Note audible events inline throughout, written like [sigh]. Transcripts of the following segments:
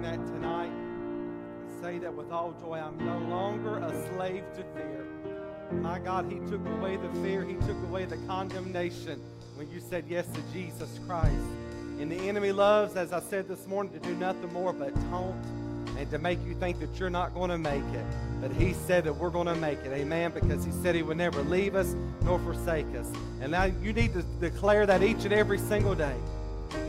sing that tonight and say that with all joy, I'm no longer a slave to fear. My God, He took away the fear, He took away the condemnation when you said yes to Jesus Christ. And the enemy loves, as I said this morning, to do nothing more but taunt and to make you think that you're not going to make it. But he said that we're going to make it. Amen. Because he said he would never leave us nor forsake us. And now you need to declare that each and every single day.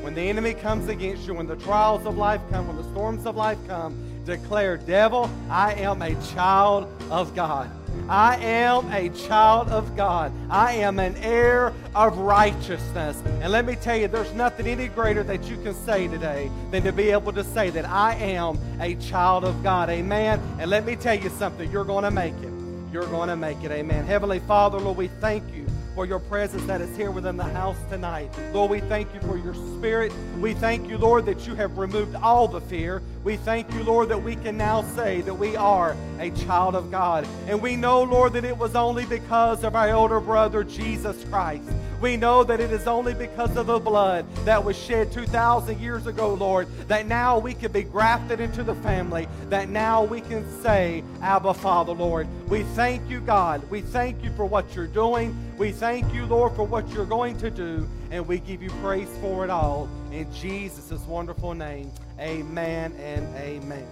When the enemy comes against you, when the trials of life come, when the storms of life come, declare, Devil, I am a child of God. I am a child of God. I am an heir of righteousness. And let me tell you, there's nothing any greater that you can say today than to be able to say that I am a child of God. Amen. And let me tell you something, you're going to make it. You're going to make it. Amen. Heavenly Father, Lord, we thank you for your presence that is here within the house tonight. Lord, we thank you for your spirit. We thank you, Lord, that you have removed all the fear. We thank you, Lord, that we can now say that we are a child of God. And we know, Lord, that it was only because of our elder brother, Jesus Christ. We know that it is only because of the blood that was shed 2,000 years ago, Lord, that now we can be grafted into the family, that now we can say, Abba, Father, Lord. We thank you, God. We thank you for what you're doing. We thank you, Lord, for what you're going to do, and we give you praise for it all. In Jesus' wonderful name, amen and amen.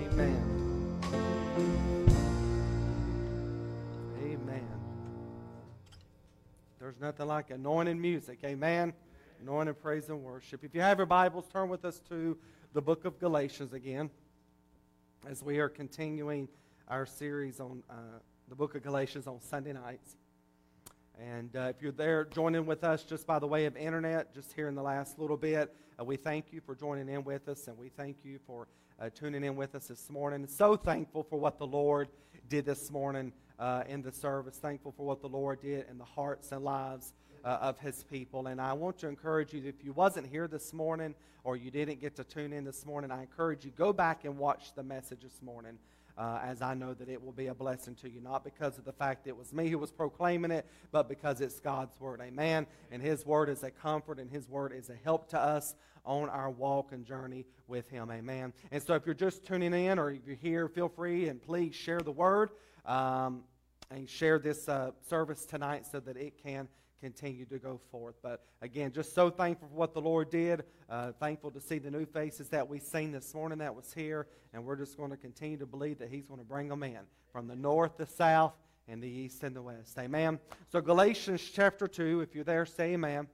Amen. Amen. There's nothing like anointing music. Amen. Anointing praise and worship. If you have your Bibles, turn with us to the book of Galatians again as we are continuing our series on uh, the book of Galatians on Sunday nights. And uh, if you're there joining with us just by the way of internet, just here in the last little bit, uh, we thank you for joining in with us, and we thank you for uh, tuning in with us this morning. So thankful for what the Lord did this morning uh, in the service. Thankful for what the Lord did in the hearts and lives uh, of His people. And I want to encourage you, if you wasn't here this morning or you didn't get to tune in this morning, I encourage you go back and watch the message this morning uh, as I know that it will be a blessing to you, not because of the fact it was me who was proclaiming it, but because it's God's word. Amen. And His word is a comfort, and His word is a help to us on our walk and journey with Him. Amen. And so if you're just tuning in or if you're here, feel free and please share the word um, and share this uh, service tonight so that it can continue to go forth. But again, just so thankful for what the Lord did. Uh, thankful to see the new faces that we've seen this morning that was here. And we're just going to continue to believe that He's going to bring them in from the north, the south, and the east and the west. Amen. So, Galatians chapter 2, if you're there, say amen.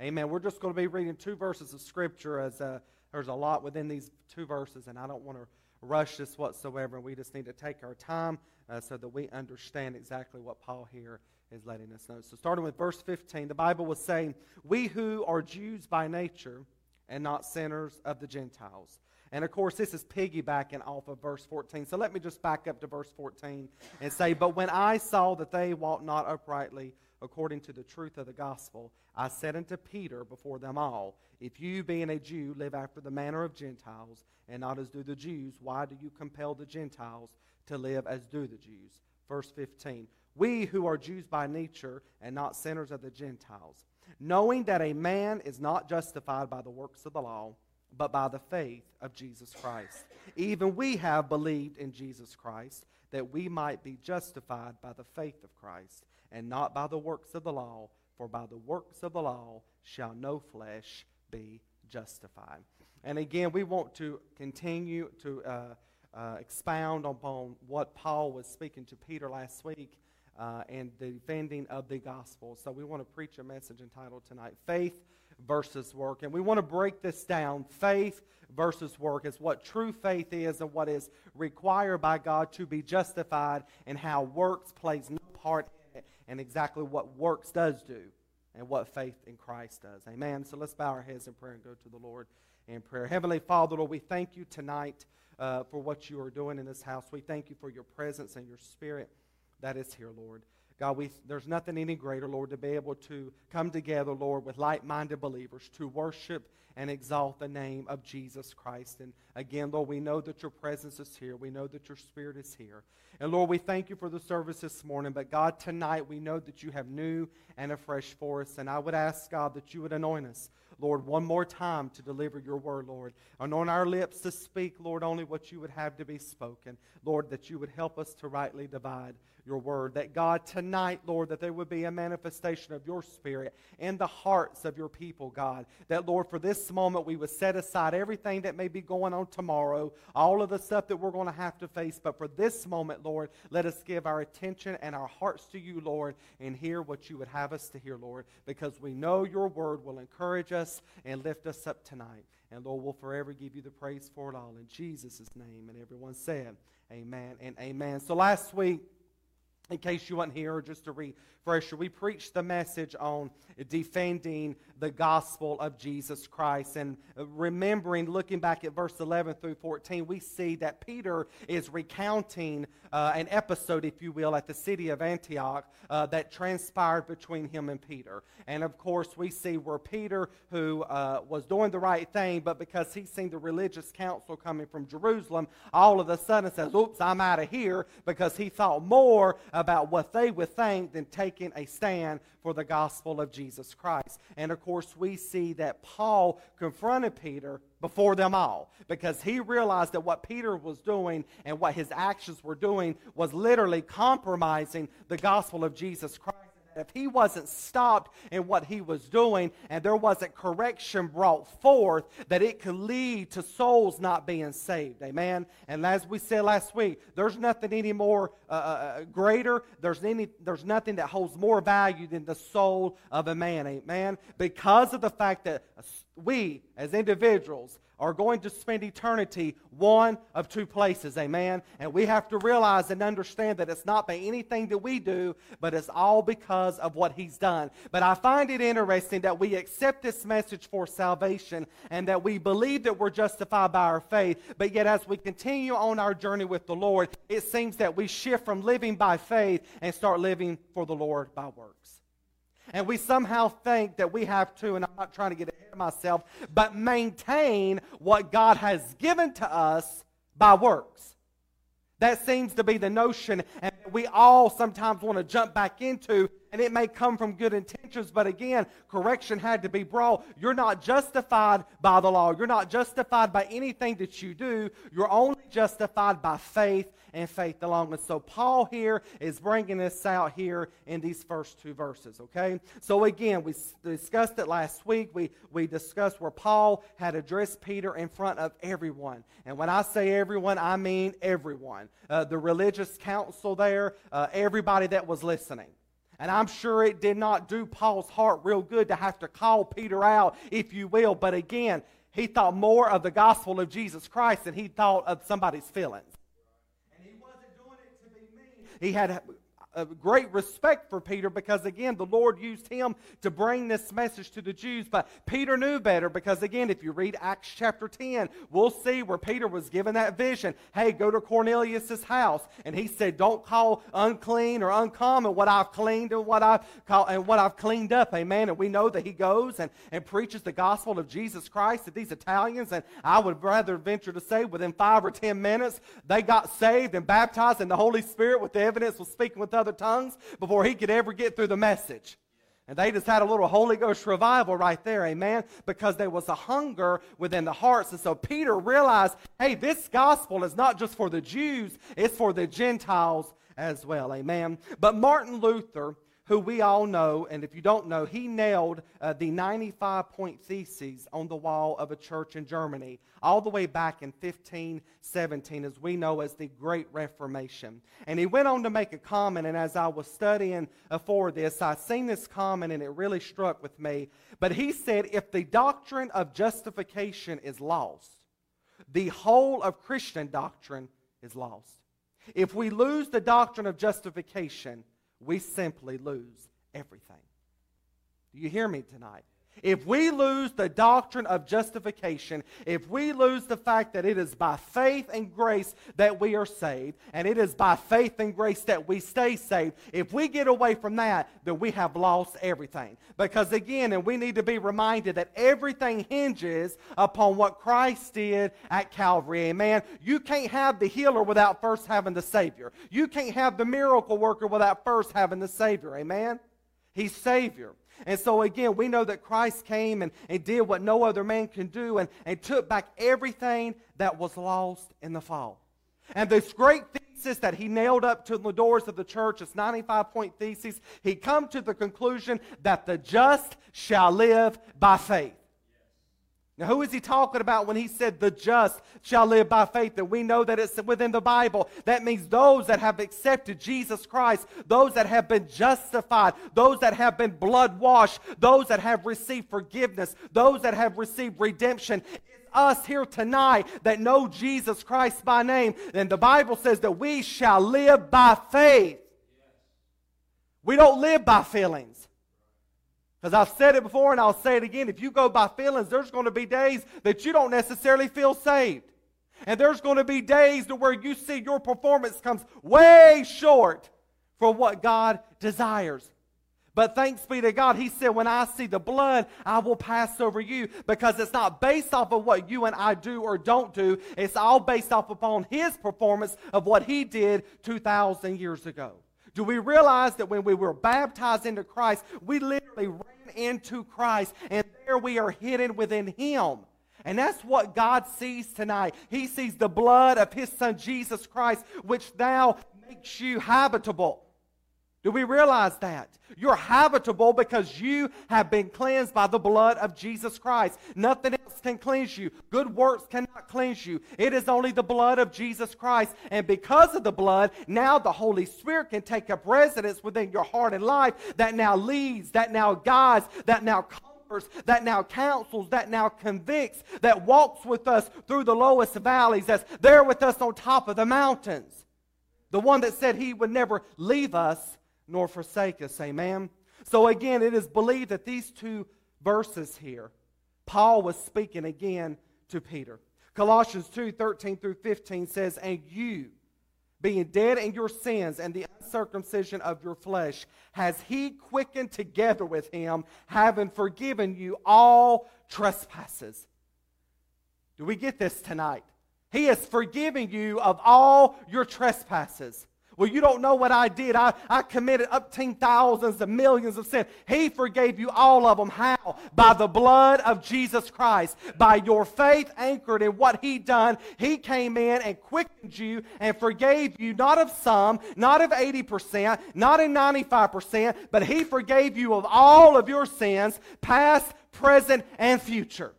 Amen. We're just going to be reading two verses of Scripture as uh, there's a lot within these two verses, and I don't want to rush this whatsoever. And we just need to take our time uh, so that we understand exactly what Paul here is letting us know. So, starting with verse 15, the Bible was saying, We who are Jews by nature and not sinners of the Gentiles. And of course, this is piggybacking off of verse 14. So let me just back up to verse 14 and say, But when I saw that they walked not uprightly according to the truth of the gospel, I said unto Peter before them all, If you, being a Jew, live after the manner of Gentiles, and not as do the Jews, why do you compel the Gentiles to live as do the Jews? Verse 15 we who are Jews by nature and not sinners of the Gentiles, knowing that a man is not justified by the works of the law, but by the faith of Jesus Christ. Even we have believed in Jesus Christ, that we might be justified by the faith of Christ, and not by the works of the law, for by the works of the law shall no flesh be justified. And again, we want to continue to uh, uh, expound upon what Paul was speaking to Peter last week uh, and defending of the gospel. So we want to preach a message entitled tonight Faith versus Work. And we want to break this down faith versus work is what true faith is and what is required by God to be justified, and how works plays no part in it, and exactly what works does do and what faith in Christ does. Amen. So let's bow our heads in prayer and go to the Lord in prayer. Heavenly Father, Lord, we thank you tonight uh, for what you are doing in this house. We thank you for your presence and your spirit that is here, Lord. God, we, there's nothing any greater, Lord, to be able to come together, Lord, with like minded believers to worship and exalt the name of Jesus Christ. And again, Lord, we know that your presence is here. We know that your spirit is here. And Lord, we thank you for the service this morning. But God, tonight we know that you have new and afresh for us. And I would ask, God, that you would anoint us. Lord, one more time to deliver your word, Lord. Anoint our lips to speak, Lord, only what you would have to be spoken. Lord, that you would help us to rightly divide your word. That God, tonight, Lord, that there would be a manifestation of your spirit in the hearts of your people, God. That, Lord, for this moment we would set aside everything that may be going on tomorrow, all of the stuff that we're going to have to face. But for this moment, Lord, let us give our attention and our hearts to you, Lord, and hear what you would have us to hear, Lord, because we know your word will encourage us and lift us up tonight. And Lord, we'll forever give you the praise for it all. In Jesus' name. And everyone said, Amen and amen. So last week, in case you weren't here, just to refresher, we preached the message on defending the gospel of Jesus Christ. And remembering, looking back at verse 11 through 14, we see that Peter is recounting uh, an episode, if you will, at the city of Antioch uh, that transpired between him and Peter. And of course, we see where Peter, who uh, was doing the right thing, but because he's seen the religious council coming from Jerusalem, all of a sudden says, Oops, I'm out of here, because he thought more about what they would think than taking a stand for the gospel of Jesus Christ. And of course, we see that Paul confronted Peter before them all because he realized that what Peter was doing and what his actions were doing was literally compromising the gospel of Jesus Christ if he wasn't stopped in what he was doing and there wasn't correction brought forth, that it could lead to souls not being saved. Amen. And as we said last week, there's nothing any more uh, uh, uh greater. There's any. There's nothing that holds more value than the soul of a man. Amen. Because of the fact that we as individuals are going to spend eternity one of two places, amen? And we have to realize and understand that it's not by anything that we do, but it's all because of what He's done. But I find it interesting that we accept this message for salvation and that we believe that we're justified by our faith, but yet as we continue on our journey with the Lord, it seems that we shift from living by faith and start living for the Lord by works. And we somehow think that we have to, and I'm not trying to get myself, but maintain what God has given to us by works. That seems to be the notion, and we all sometimes want to jump back into, and it may come from good intentions, but again, correction had to be brought. You're not justified by the law. You're not justified by anything that you do. You're only justified by faith and faith alone. And so Paul here is bringing this out here in these first two verses, okay? So again, we discussed it last week. We, we discussed where Paul had addressed Peter in front of everyone. And when I say everyone, I mean everyone. Uh, the religious council there, uh, everybody that was listening. And I'm sure it did not do Paul's heart real good to have to call Peter out, if you will. But again, he thought more of the gospel of Jesus Christ than he thought of somebody's feelings. He had a great respect for Peter because, again, the Lord used him to bring this message to the Jews. But Peter knew better because, again, if you read Acts chapter 10, we'll see where Peter was given that vision. Hey, go to Cornelius' house. And he said, Don't call unclean or uncommon what I've cleaned and what I've, call, and what I've cleaned up. Amen. And we know that he goes and, and preaches the gospel of Jesus Christ to these Italians. And I would rather venture to say within five or ten minutes, they got saved and baptized in the Holy Spirit with the evidence was speaking with other tongues before he could ever get through the message. And they just had a little Holy Ghost revival right there, amen, because there was a hunger within the hearts. And so Peter realized, hey, this gospel is not just for the Jews, it's for the Gentiles as well, amen. But Martin Luther, who we all know, and if you don't know, he nailed uh, the 95 point theses on the wall of a church in Germany all the way back in 1517, as we know as the Great Reformation. And he went on to make a comment, and as I was studying uh, for this, I seen this comment and it really struck with me. But he said, if the doctrine of justification is lost, the whole of Christian doctrine is lost. If we lose the doctrine of justification, we simply lose everything. Do you hear me tonight? If we lose the doctrine of justification, if we lose the fact that it is by faith and grace that we are saved, and it is by faith and grace that we stay saved, if we get away from that, then we have lost everything. Because again, and we need to be reminded that everything hinges upon what Christ did at Calvary. Amen. You can't have the healer without first having the Savior. You can't have the miracle worker without first having the Savior. Amen. He's Savior. And so, again, we know that Christ came and, and did what no other man can do and, and took back everything that was lost in the fall. And this great thesis that he nailed up to the doors of the church, this 95 point thesis, he come to the conclusion that the just shall live by faith. Now, who is he talking about when he said the just shall live by faith? And we know that it's within the Bible. That means those that have accepted Jesus Christ, those that have been justified, those that have been blood washed, those that have received forgiveness, those that have received redemption. It's us here tonight that know Jesus Christ by name. And the Bible says that we shall live by faith. We don't live by feelings. Because I've said it before and I'll say it again. If you go by feelings, there's going to be days that you don't necessarily feel saved. And there's going to be days to where you see your performance comes way short for what God desires. But thanks be to God, He said, when I see the blood, I will pass over you because it's not based off of what you and I do or don't do. It's all based off upon His performance of what He did 2,000 years ago. Do we realize that when we were baptized into Christ, we literally ran into Christ and there we are hidden within Him? And that's what God sees tonight. He sees the blood of His Son Jesus Christ, which now makes you habitable. Do we realize that? You're habitable because you have been cleansed by the blood of Jesus Christ. Nothing else can cleanse you. Good works cannot cleanse you. It is only the blood of Jesus Christ. And because of the blood, now the Holy Spirit can take up residence within your heart and life that now leads, that now guides, that now that now counsels, that now convicts, that walks with us through the lowest valleys, that's there with us on top of the mountains. The one that said he would never leave us nor forsake us. Amen. So again, it is believed that these two verses here, Paul was speaking again to Peter. Colossians 2 13 through 15 says, And you, being dead in your sins and the uncircumcision of your flesh, has he quickened together with him, having forgiven you all trespasses. Do we get this tonight? He is forgiving you of all your trespasses. Well, you don't know what I did. I, I committed up to thousands of millions of sins. He forgave you all of them. How? By the blood of Jesus Christ. By your faith anchored in what He done. He came in and quickened you and forgave you not of some, not of 80%, not in 95%, but He forgave you of all of your sins, past, present, and future.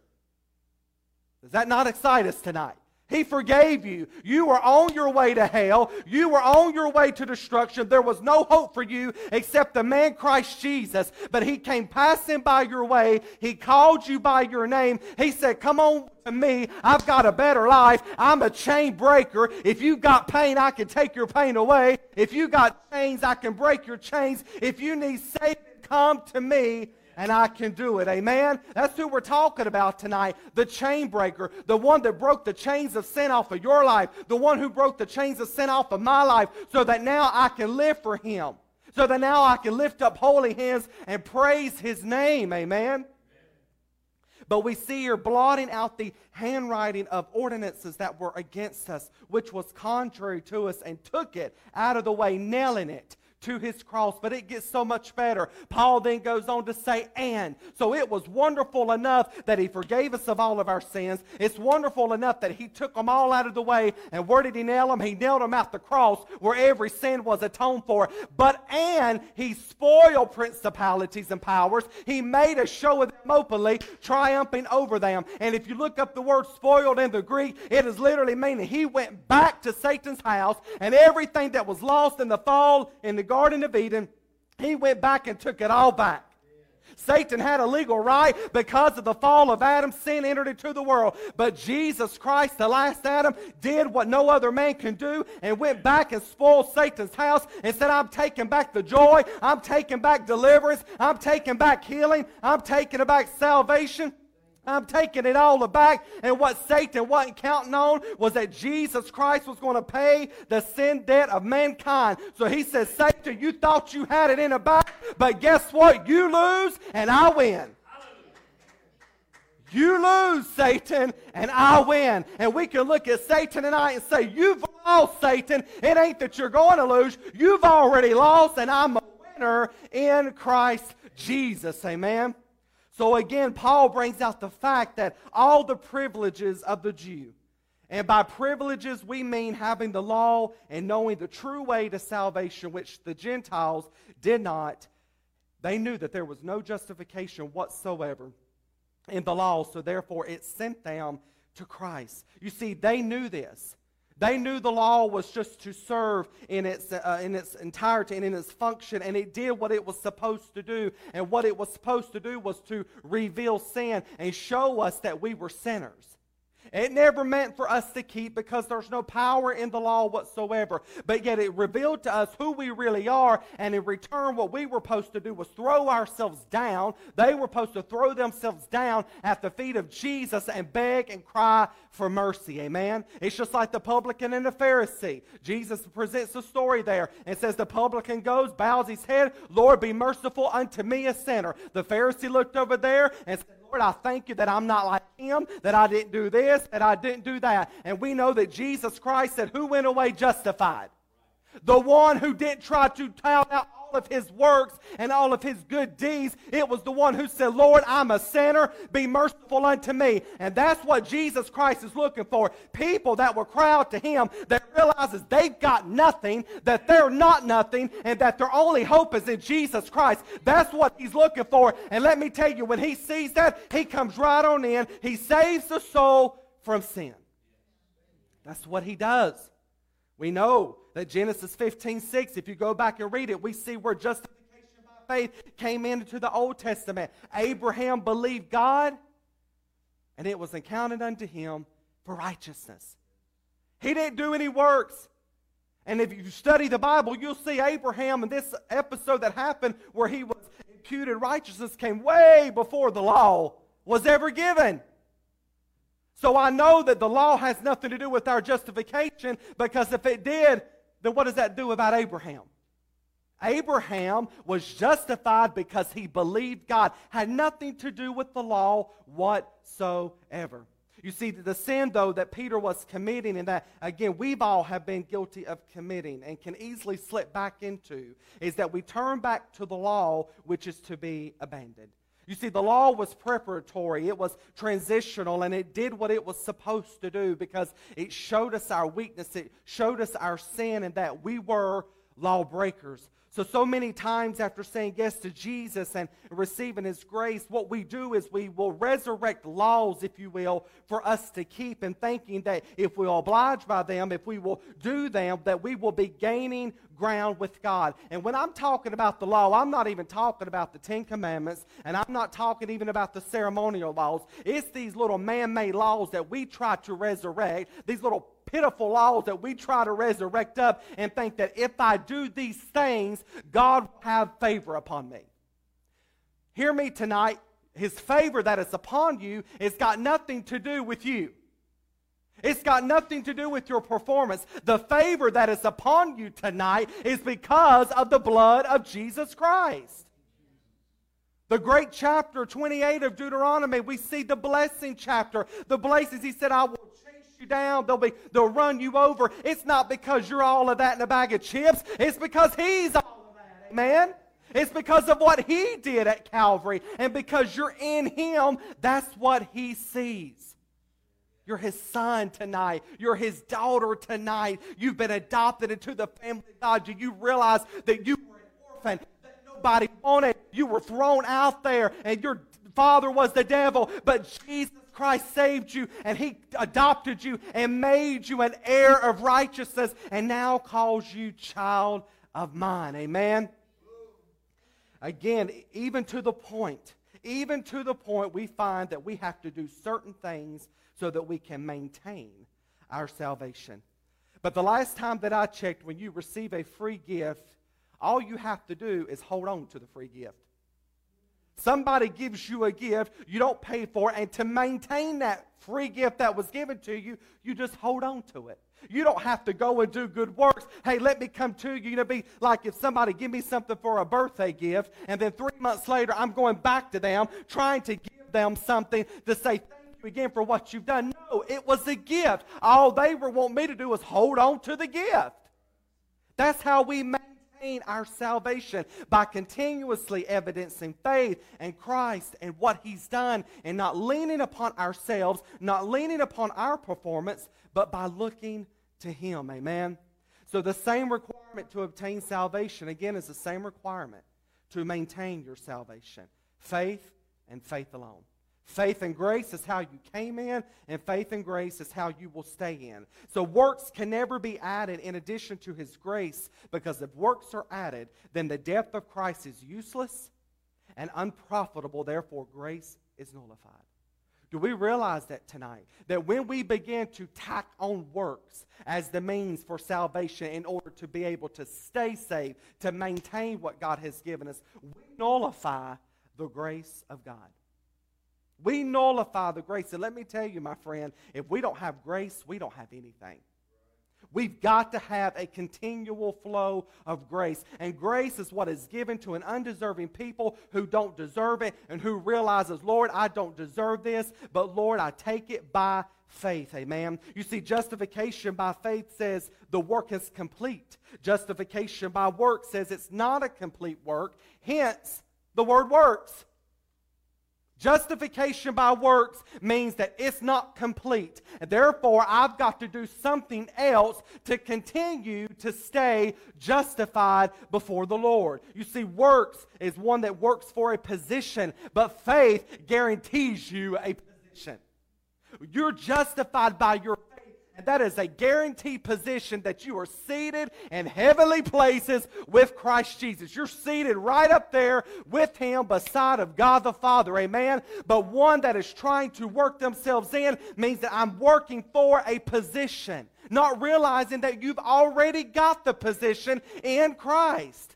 Does that not excite us tonight? He forgave you. You were on your way to hell. You were on your way to destruction. There was no hope for you except the man Christ Jesus. But He came passing by your way. He called you by your name. He said, Come on to me. I've got a better life. I'm a chain breaker. If you've got pain, I can take your pain away. If you got chains, I can break your chains. If you need saving, come to me and I can do it. Amen? That's who we're talking about tonight. The chain breaker, the one that broke the chains of sin off of your life, the one who broke the chains of sin off of my life, so that now I can live for him. So that now I can lift up holy hands and praise his name. Amen? But we see here blotting out the handwriting of ordinances that were against us, which was contrary to us, and took it out of the way, nailing it to his cross. But it gets so much better. Paul then goes on to say, and. So it was wonderful enough that he forgave us of all of our sins. It's wonderful enough that he took them all out of the way. And where did he nail them? He nailed them at the cross where every sin was atoned for. But and he spoiled principalities and powers. He made a show of them openly, triumphing over them. And if you look up the word spoiled in the Greek, it is literally meaning he went back to Satan's house and everything that was lost in the fall in the Garden of Eden, he went back and took it all back. Satan had a legal right because of the fall of Adam. Sin entered into the world. But Jesus Christ, the last Adam, did what no other man can do and went back and spoiled Satan's house and said, I'm taking back the joy. I'm taking back deliverance. I'm taking back healing. I'm taking back salvation. I'm taking it all back. And what Satan wasn't counting on was that Jesus Christ was going to pay the sin debt of mankind. So he says, Satan, you thought you had it in the back, but guess what? You lose and I win. You lose, Satan, and I win. And we can look at Satan and I and say, You've lost, Satan. It ain't that you're going to lose. You've already lost, and I'm a winner in Christ Jesus. Amen. So again, Paul brings out the fact that all the privileges of the Jew, and by privileges we mean having the law and knowing the true way to salvation, which the Gentiles did not. They knew that there was no justification whatsoever in the law, so therefore it sent them to Christ. You see, they knew this. They knew the law was just to serve in its, uh, in its entirety and in its function, and it did what it was supposed to do. And what it was supposed to do was to reveal sin and show us that we were sinners. It never meant for us to keep because there's no power in the law whatsoever. But yet it revealed to us who we really are. And in return, what we were supposed to do was throw ourselves down. They were supposed to throw themselves down at the feet of Jesus and beg and cry for mercy. Amen. It's just like the publican and the Pharisee. Jesus presents the story there and says, The publican goes, bows his head, Lord, be merciful unto me, a sinner. The Pharisee looked over there and said, Lord, I thank you that I'm not like him, that I didn't do this, that I didn't do that. And we know that Jesus Christ said, Who went away justified? The one who didn't try to tout out of his works and all of his good deeds. It was the one who said, Lord, I'm a sinner. Be merciful unto me. And that's what Jesus Christ is looking for. People that will cry out to him that realizes they've got nothing, that they're not nothing, and that their only hope is in Jesus Christ. That's what he's looking for. And let me tell you, when he sees that, he comes right on in. He saves the soul from sin. That's what he does. We know that Genesis 15 6, if you go back and read it, we see where justification by faith came into the Old Testament. Abraham believed God, and it was accounted unto him for righteousness. He didn't do any works. And if you study the Bible, you'll see Abraham in this episode that happened where he was imputed righteousness came way before the law was ever given. So I know that the law has nothing to do with our justification because if it did, then what does that do about Abraham? Abraham was justified because he believed God. Had nothing to do with the law whatsoever. You see, the sin, though, that Peter was committing, and that, again, we've all have been guilty of committing and can easily slip back into, is that we turn back to the law, which is to be abandoned. You see, the law was preparatory, it was transitional, and it did what it was supposed to do because it showed us our weakness, it showed us our sin, and that we were lawbreakers. So, so many times after saying yes to Jesus and receiving His grace, what we do is we will resurrect laws, if you will, for us to keep, and thinking that if we'll oblige by them, if we will do them, that we will be gaining ground with God. And when I'm talking about the law, I'm not even talking about the Ten Commandments, and I'm not talking even about the ceremonial laws. It's these little man made laws that we try to resurrect, these little pitiful laws that we try to resurrect up and think that if I do these things, God will have favor upon me. Hear me tonight. His favor that is upon you has got nothing to do with you. It's got nothing to do with your performance. The favor that is upon you tonight is because of the blood of Jesus Christ. The great chapter 28 of Deuteronomy, we see the blessing chapter. The blessings, he said, I will you down. They'll, be, they'll run you over. It's not because you're all of that in a bag of chips. It's because He's all of that. Amen? It's because of what He did at Calvary. And because you're in Him, that's what He sees. You're His son tonight. You're His daughter tonight. You've been adopted into the family of God. Do you realize that you were an orphan? That nobody wanted. You were thrown out there, and your father was the devil. But Jesus Christ saved you and He adopted you and made you an heir of righteousness and now calls you child of mine. Amen? Again, even to the point, even to the point we find that we have to do certain things so that we can maintain our salvation. But the last time that I checked, when you receive a free gift, all you have to do is hold on to the free gift. Somebody gives you a gift, you don't pay for and to maintain that free gift that was given to you, you just hold on to it. You don't have to go and do good works. Hey, let me come to you. You know, be like if somebody give me something for a birthday gift, and then three months later I'm going back to them trying to give them something to say thank you again for what you've done. No, it was a gift. All they were want me to do is hold on to the gift. That's how we maintain maintain our salvation by continuously evidencing faith in Christ and what He's done, and not leaning upon ourselves, not leaning upon our performance, but by looking to Him. Amen. So, the same requirement to obtain salvation, again, is the same requirement to maintain your salvation faith and faith alone. Faith and grace is how you came in, and faith and grace is how you will stay in. So, works can never be added in addition to His grace, because if works are added, then the death of Christ is useless and unprofitable. Therefore, grace is nullified. Do we realize that tonight? That when we begin to tack on works as the means for salvation in order to be able to stay saved, to maintain what God has given us, we nullify the grace of God. We nullify the grace. And let me tell you, my friend, if we don't have grace, we don't have anything. We've got to have a continual flow of grace. And grace is what is given to an undeserving people who don't deserve it and who realizes, Lord, I don't deserve this, but Lord, I take it by faith. Amen. You see, justification by faith says the work is complete. Justification by work says it's not a complete work. Hence, the word works. Justification by works means that it's not complete. And therefore, I've got to do something else to continue to stay justified before the Lord. You see, works is one that works for a position, but faith guarantees you a position. You're justified by your and that is a guaranteed position that you are seated in heavenly places with Christ Jesus. You're seated right up there with Him beside of God the Father. Amen. But one that is trying to work themselves in means that I'm working for a position, not realizing that you've already got the position in Christ.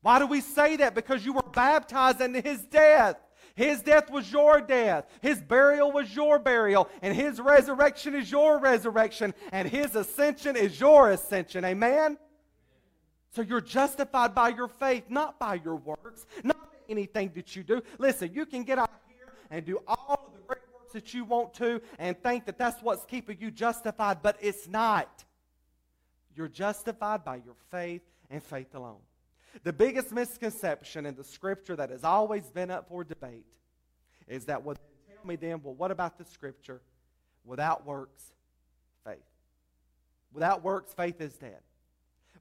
Why do we say that? Because you were baptized into His death. His death was your death. His burial was your burial. And his resurrection is your resurrection. And his ascension is your ascension. Amen? So you're justified by your faith, not by your works, not anything that you do. Listen, you can get out here and do all of the great works that you want to and think that that's what's keeping you justified, but it's not. You're justified by your faith and faith alone. The biggest misconception in the scripture that has always been up for debate is that what tell me then, well, what about the scripture? Without works, faith. Without works, faith is dead.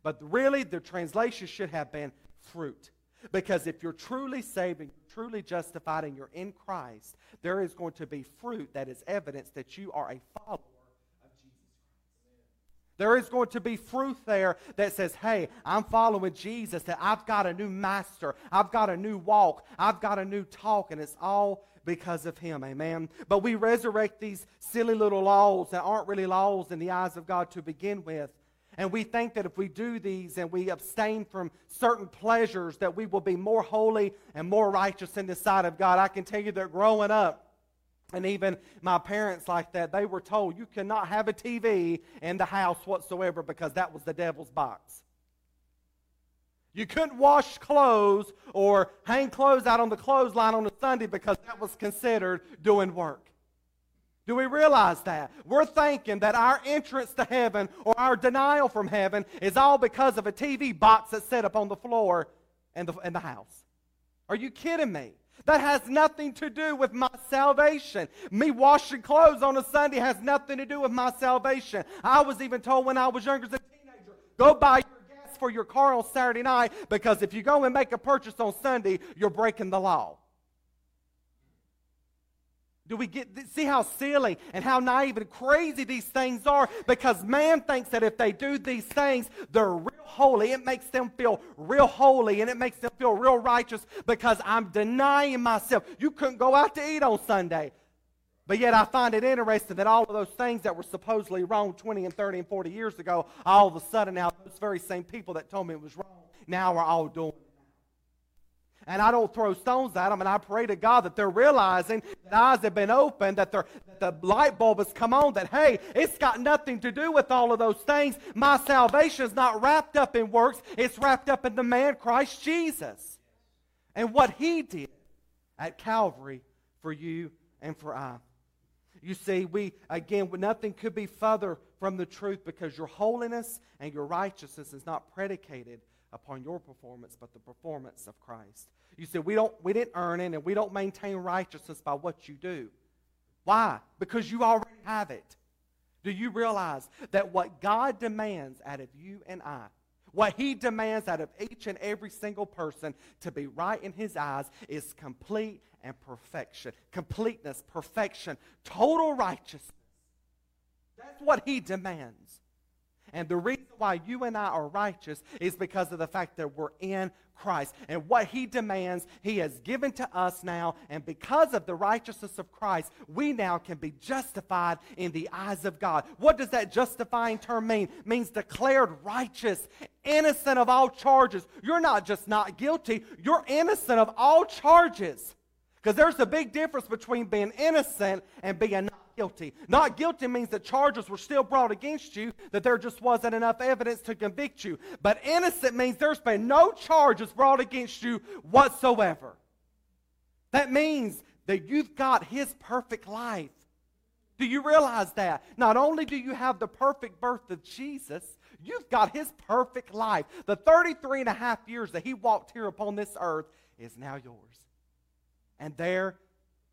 But really, the translation should have been fruit. Because if you're truly saved and truly justified and you're in Christ, there is going to be fruit that is evidence that you are a follower there is going to be fruit there that says, hey, I'm following Jesus, that I've got a new master, I've got a new walk, I've got a new talk, and it's all because of him. Amen. But we resurrect these silly little laws that aren't really laws in the eyes of God to begin with. And we think that if we do these and we abstain from certain pleasures, that we will be more holy and more righteous in the sight of God. I can tell you that growing up, and even my parents like that, they were told you cannot have a TV in the house whatsoever because that was the devil's box. You couldn't wash clothes or hang clothes out on the clothesline on a Sunday because that was considered doing work. Do we realize that? We're thinking that our entrance to heaven or our denial from heaven is all because of a TV box that's set up on the floor in the, in the house. Are you kidding me? That has nothing to do with my salvation. Me washing clothes on a Sunday has nothing to do with my salvation. I was even told when I was younger as a teenager, go buy your gas for your car on Saturday night because if you go and make a purchase on Sunday, you're breaking the law. Do we get see how silly and how naive and crazy these things are? Because man thinks that if they do these things, they're holy. It makes them feel real holy and it makes them feel real righteous because I'm denying myself. You couldn't go out to eat on Sunday. But yet I find it interesting that all of those things that were supposedly wrong 20 and 30 and 40 years ago, all of a sudden now those very same people that told me it was wrong now are all doing and I don't throw stones at them, and I pray to God that they're realizing that eyes have been opened, that, that the light bulb has come on, that, hey, it's got nothing to do with all of those things. My salvation is not wrapped up in works, it's wrapped up in the man Christ Jesus and what he did at Calvary for you and for I. You see, we, again, nothing could be further from the truth because your holiness and your righteousness is not predicated upon your performance, but the performance of Christ. You see, we, don't, we didn't earn it and we don't maintain righteousness by what you do. Why? Because you already have it. Do you realize that what God demands out of you and I, what He demands out of each and every single person to be right in His eyes is complete and perfection. Completeness, perfection, total righteousness. That's what he demands. And the reason why you and I are righteous is because of the fact that we're in Christ. And what he demands, he has given to us now. And because of the righteousness of Christ, we now can be justified in the eyes of God. What does that justifying term mean? It means declared righteous, innocent of all charges. You're not just not guilty, you're innocent of all charges. Because there's a big difference between being innocent and being not guilty. Not guilty means that charges were still brought against you, that there just wasn't enough evidence to convict you. But innocent means there's been no charges brought against you whatsoever. That means that you've got His perfect life. Do you realize that? Not only do you have the perfect birth of Jesus, you've got His perfect life. The 33 and a half years that He walked here upon this earth is now yours. And there,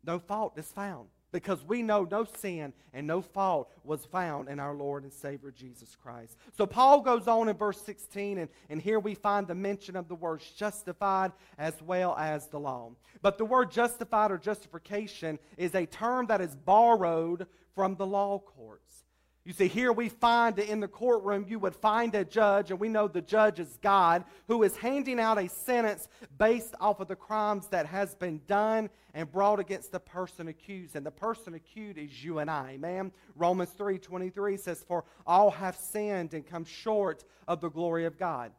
no fault is found because we know no sin and no fault was found in our Lord and Savior Jesus Christ. So Paul goes on in verse 16, and, and here we find the mention of the words justified as well as the law. But the word justified or justification is a term that is borrowed from the law courts. You see, here we find that in the courtroom you would find a judge, and we know the judge is God, who is handing out a sentence based off of the crimes that has been done and brought against the person accused. And the person accused is you and I. Amen. Romans 3:23 says, For all have sinned and come short of the glory of God.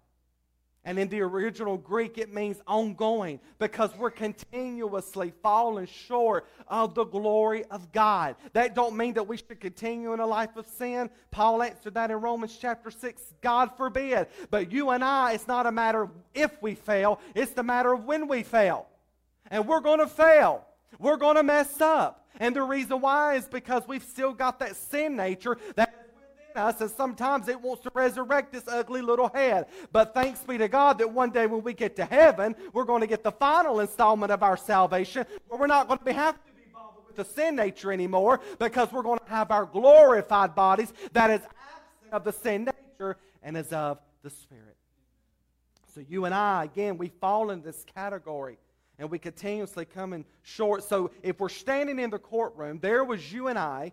And in the original Greek, it means ongoing because we're continuously falling short of the glory of God. That don't mean that we should continue in a life of sin. Paul answered that in Romans chapter 6. God forbid. But you and I, it's not a matter of if we fail, it's the matter of when we fail. And we're going to fail. We're going to mess up. And the reason why is because we've still got that sin nature that us, and sometimes it wants to resurrect this ugly little head. But thanks be to God that one day when we get to heaven, we're going to get the final installment of our salvation, where we're not going to be have to be bothered with the sin nature anymore, because we're going to have our glorified bodies that is absent of the sin nature and is of the Spirit. So you and I, again, we fall in this category and we continuously come in short. So if we're standing in the courtroom, there was you and I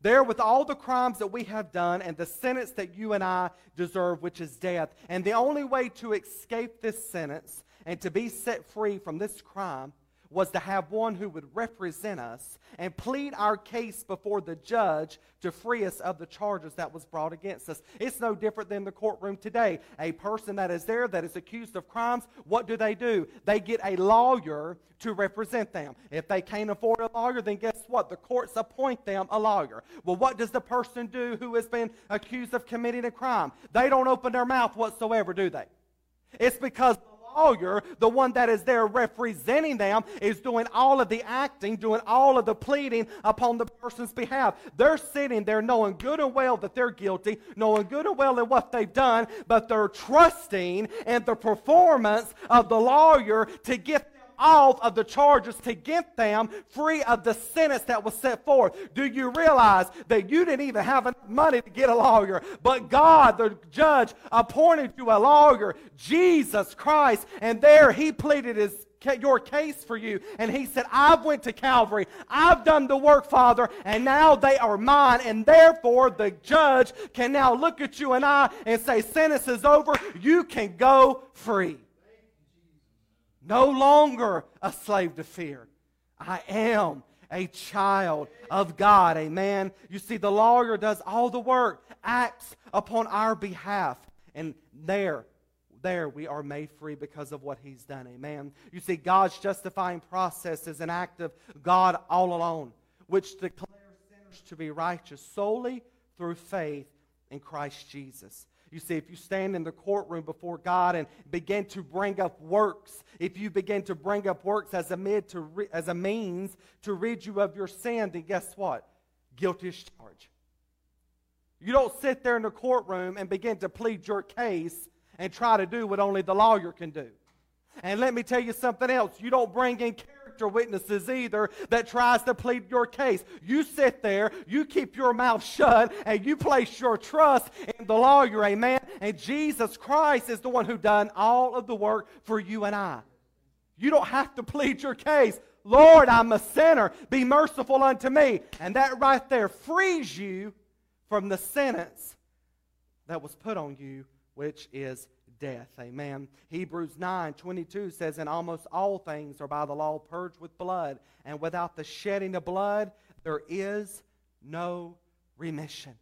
there, with all the crimes that we have done and the sentence that you and I deserve, which is death. And the only way to escape this sentence and to be set free from this crime was to have one who would represent us and plead our case before the judge to free us of the charges that was brought against us. It's no different than the courtroom today. A person that is there that is accused of crimes, what do they do? They get a lawyer to represent them. If they can't afford a lawyer, then guess what? The courts appoint them a lawyer. Well, what does the person do who has been accused of committing a crime? They don't open their mouth whatsoever, do they? It's because lawyer, the one that is there representing them, is doing all of the acting, doing all of the pleading upon the person's behalf. They're sitting there knowing good and well that they're guilty, knowing good and well in what they've done, but they're trusting in the performance of the lawyer to get off of the charges to get them free of the sentence that was set forth. Do you realize that you didn't even have enough money to get a lawyer, but God, the judge, appointed you a lawyer, Jesus Christ, and there he pleaded his your case for you and he said i've went to calvary. I've done the work father and now they are mine and therefore the judge can now look at you and i and say sentence is over. You can go free no longer a slave to fear. I am a child of God. Amen. You see, the lawyer does all the work, acts upon our behalf. And there, there we are made free because of what he's done. Amen. You see, God's justifying process is an act of God all alone, which declares sinners to be righteous solely through faith in Christ Jesus. You see, if you stand in the courtroom before God and begin to bring up works, if you begin to bring up works as a, mid to re, as a means to rid you of your sin, then guess what? guilty as charged. You don't sit there in the courtroom and begin to plead your case and try to do what only the lawyer can do. And let me tell you something else. You don't bring in character witnesses either that tries to plead your case. You sit there, you keep your mouth shut, and you place your trust in the lawyer, amen? And Jesus Christ is the one who done all of the work for you and I. You don't have to plead your case. Lord, I'm a sinner. Be merciful unto me. And that right there frees you from the sentence that was put on you, which is death. Amen. Hebrews 9 22 says, And almost all things are by the law purged with blood, and without the shedding of blood, there is no remission.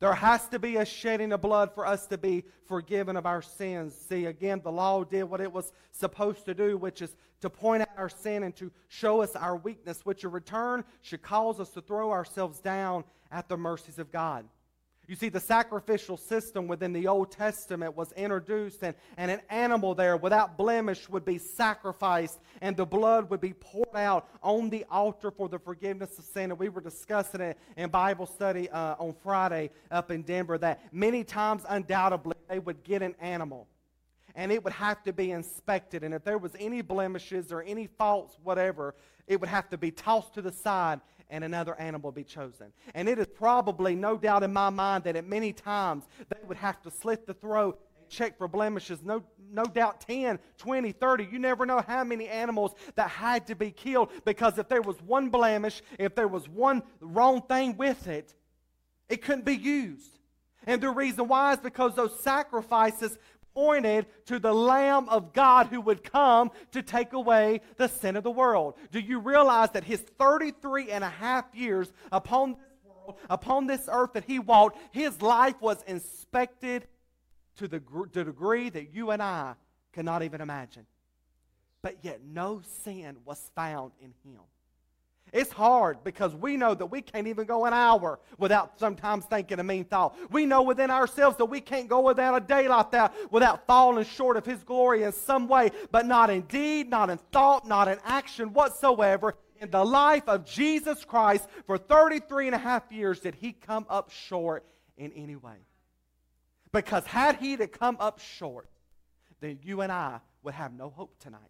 There has to be a shedding of blood for us to be forgiven of our sins. See, again, the law did what it was supposed to do, which is to point out our sin and to show us our weakness, which in return should cause us to throw ourselves down at the mercies of God. You see, the sacrificial system within the Old Testament was introduced, and, and an animal there without blemish would be sacrificed, and the blood would be poured out on the altar for the forgiveness of sin. And we were discussing it in Bible study uh, on Friday up in Denver that many times, undoubtedly, they would get an animal and it would have to be inspected. And if there was any blemishes or any faults, whatever, it would have to be tossed to the side and another animal be chosen. And it is probably no doubt in my mind that at many times they would have to slit the throat and check for blemishes. No, no doubt 10, 20, 30. You never know how many animals that had to be killed because if there was one blemish, if there was one wrong thing with it, it couldn't be used. And the reason why is because those sacrifices pointed to the Lamb of God who would come to take away the sin of the world. Do you realize that his 33 and a half years upon this world, upon this earth that he walked, his life was inspected to the, the degree that you and I cannot even imagine? But yet no sin was found in him. It's hard because we know that we can't even go an hour without sometimes thinking a mean thought. We know within ourselves that we can't go without a day like that without falling short of His glory in some way, but not in deed, not in thought, not in action whatsoever. In the life of Jesus Christ, for 33 and a half years, did He come up short in any way? Because had He to come up short, then you and I would have no hope tonight.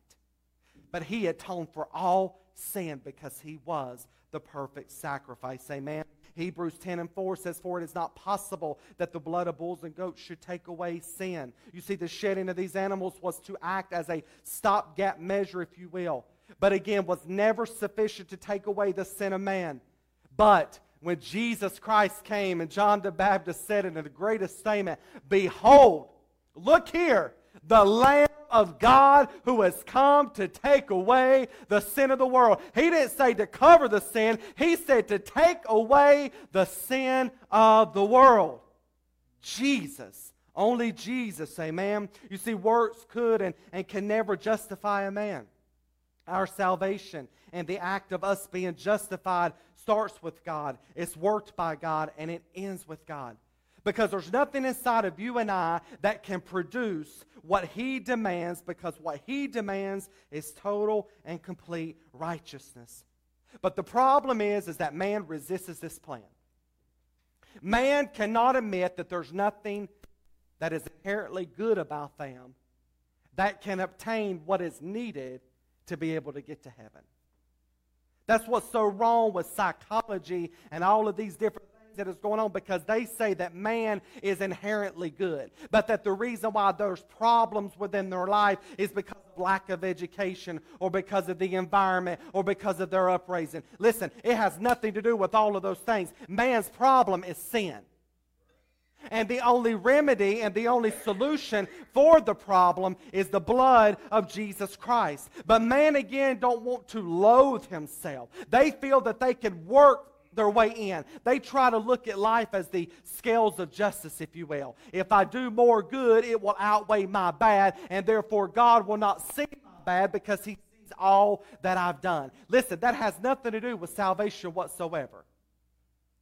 But He atoned for all sin because he was the perfect sacrifice. Amen. Hebrews 10 and 4 says, For it is not possible that the blood of bulls and goats should take away sin. You see, the shedding of these animals was to act as a stopgap measure, if you will, but again, was never sufficient to take away the sin of man. But when Jesus Christ came, and John the Baptist said in the greatest statement Behold, look here, the Lamb of God who has come to take away the sin of the world. He didn't say to cover the sin, he said to take away the sin of the world. Jesus. Only Jesus, amen. You see, works could and, and can never justify a man. Our salvation and the act of us being justified starts with God, it's worked by God, and it ends with God. Because there's nothing inside of you and I that can produce what He demands, because what He demands is total and complete righteousness. But the problem is, is that man resists this plan. Man cannot admit that there's nothing that is inherently good about them that can obtain what is needed to be able to get to heaven. That's what's so wrong with psychology and all of these different that is going on because they say that man is inherently good, but that the reason why there's problems within their life is because of lack of education or because of the environment or because of their upraising. Listen, it has nothing to do with all of those things. Man's problem is sin. And the only remedy and the only solution for the problem is the blood of Jesus Christ. But man, again, don't want to loathe himself. They feel that they can work their way in. They try to look at life as the scales of justice, if you will. If I do more good, it will outweigh my bad, and therefore God will not see my bad because He sees all that I've done. Listen, that has nothing to do with salvation whatsoever.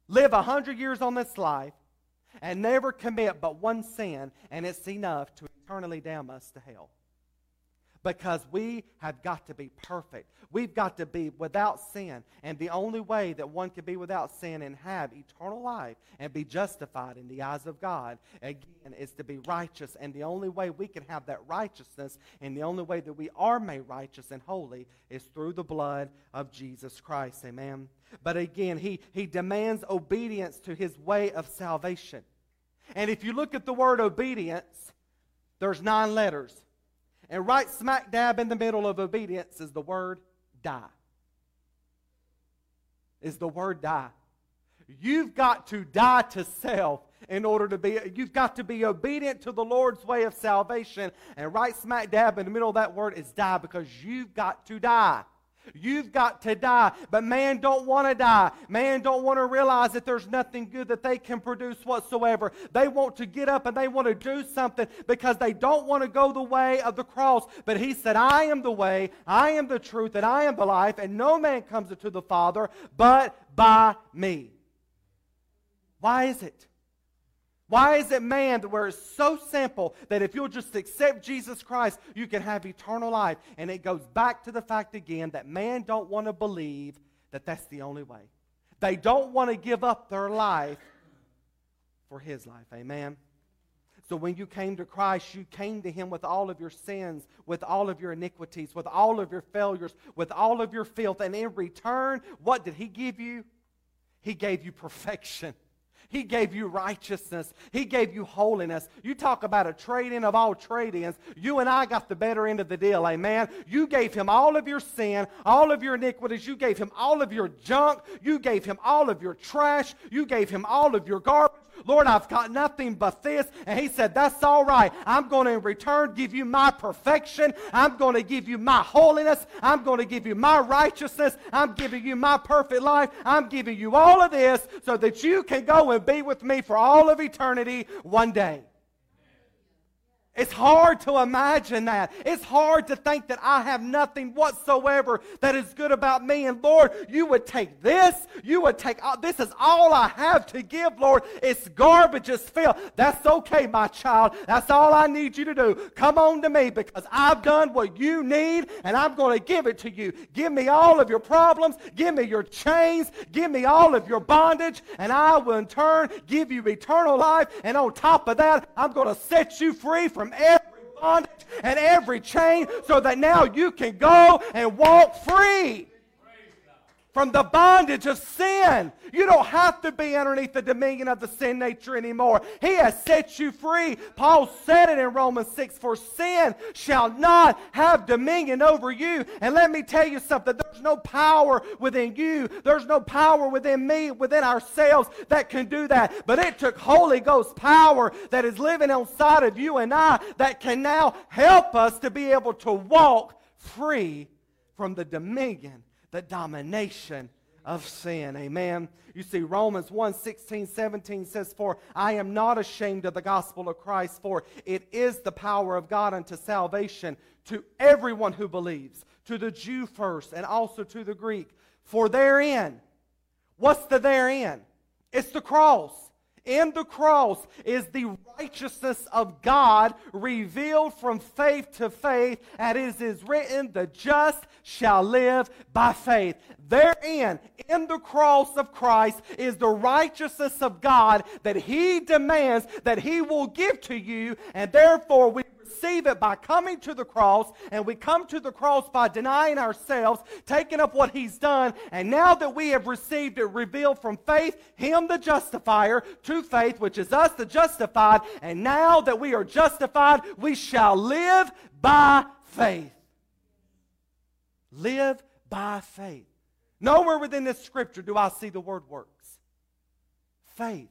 Live a hundred years on this life and never commit but one sin, and it's enough to eternally damn us to hell. Because we have got to be perfect. We've got to be without sin. And the only way that one can be without sin and have eternal life and be justified in the eyes of God, again, is to be righteous. And the only way we can have that righteousness and the only way that we are made righteous and holy is through the blood of Jesus Christ. Amen. But again, he, he demands obedience to his way of salvation. And if you look at the word obedience, there's nine letters. And right smack dab in the middle of obedience is the word die. Is the word die. You've got to die to self in order to be, you've got to be obedient to the Lord's way of salvation. And right smack dab in the middle of that word is die because you've got to die. You've got to die. But man don't want to die. Man don't want to realize that there's nothing good that they can produce whatsoever. They want to get up and they want to do something because they don't want to go the way of the cross. But he said, I am the way, I am the truth, and I am the life, and no man comes to the Father but by me. Why is it? Why is it man that where it's so simple that if you'll just accept Jesus Christ, you can have eternal life? And it goes back to the fact again that man don't want to believe that that's the only way. They don't want to give up their life for his life. Amen. So when you came to Christ, you came to him with all of your sins, with all of your iniquities, with all of your failures, with all of your filth. And in return, what did he give you? He gave you perfection. He gave you righteousness. He gave you holiness. You talk about a trade in of all trade ins. You and I got the better end of the deal, amen. You gave him all of your sin, all of your iniquities. You gave him all of your junk. You gave him all of your trash. You gave him all of your garbage. Lord, I've got nothing but this. And he said, That's all right. I'm going to in return give you my perfection. I'm going to give you my holiness. I'm going to give you my righteousness. I'm giving you my perfect life. I'm giving you all of this so that you can go and be with me for all of eternity one day. It's hard to imagine that. It's hard to think that I have nothing whatsoever that is good about me. And Lord, you would take this. You would take, all, this is all I have to give, Lord. It's garbage, it's filth. That's okay, my child. That's all I need you to do. Come on to me because I've done what you need and I'm going to give it to you. Give me all of your problems. Give me your chains. Give me all of your bondage. And I will in turn give you eternal life. And on top of that, I'm going to set you free from from every bondage and every chain so that now you can go and walk free from the bondage of sin. You don't have to be underneath the dominion of the sin nature anymore. He has set you free. Paul said it in Romans 6 For sin shall not have dominion over you. And let me tell you something there's no power within you, there's no power within me, within ourselves that can do that. But it took Holy Ghost power that is living inside of you and I that can now help us to be able to walk free from the dominion the domination of sin. Amen. You see, Romans 1 16, 17 says, For I am not ashamed of the gospel of Christ, for it is the power of God unto salvation to everyone who believes, to the Jew first, and also to the Greek. For therein, what's the therein? It's the cross in the cross is the righteousness of God revealed from faith to faith, and it is written, The just shall live by faith. Therein, in the cross of Christ, is the righteousness of God that He demands that He will give to you, and therefore we receive it by coming to the cross, and we come to the cross by denying ourselves, taking up what He's done, and now that we have received it revealed from faith, Him the justifier, to faith, which is us the justified, and now that we are justified, we shall live by faith. Live by faith. Nowhere within this scripture do I see the word works. Faith.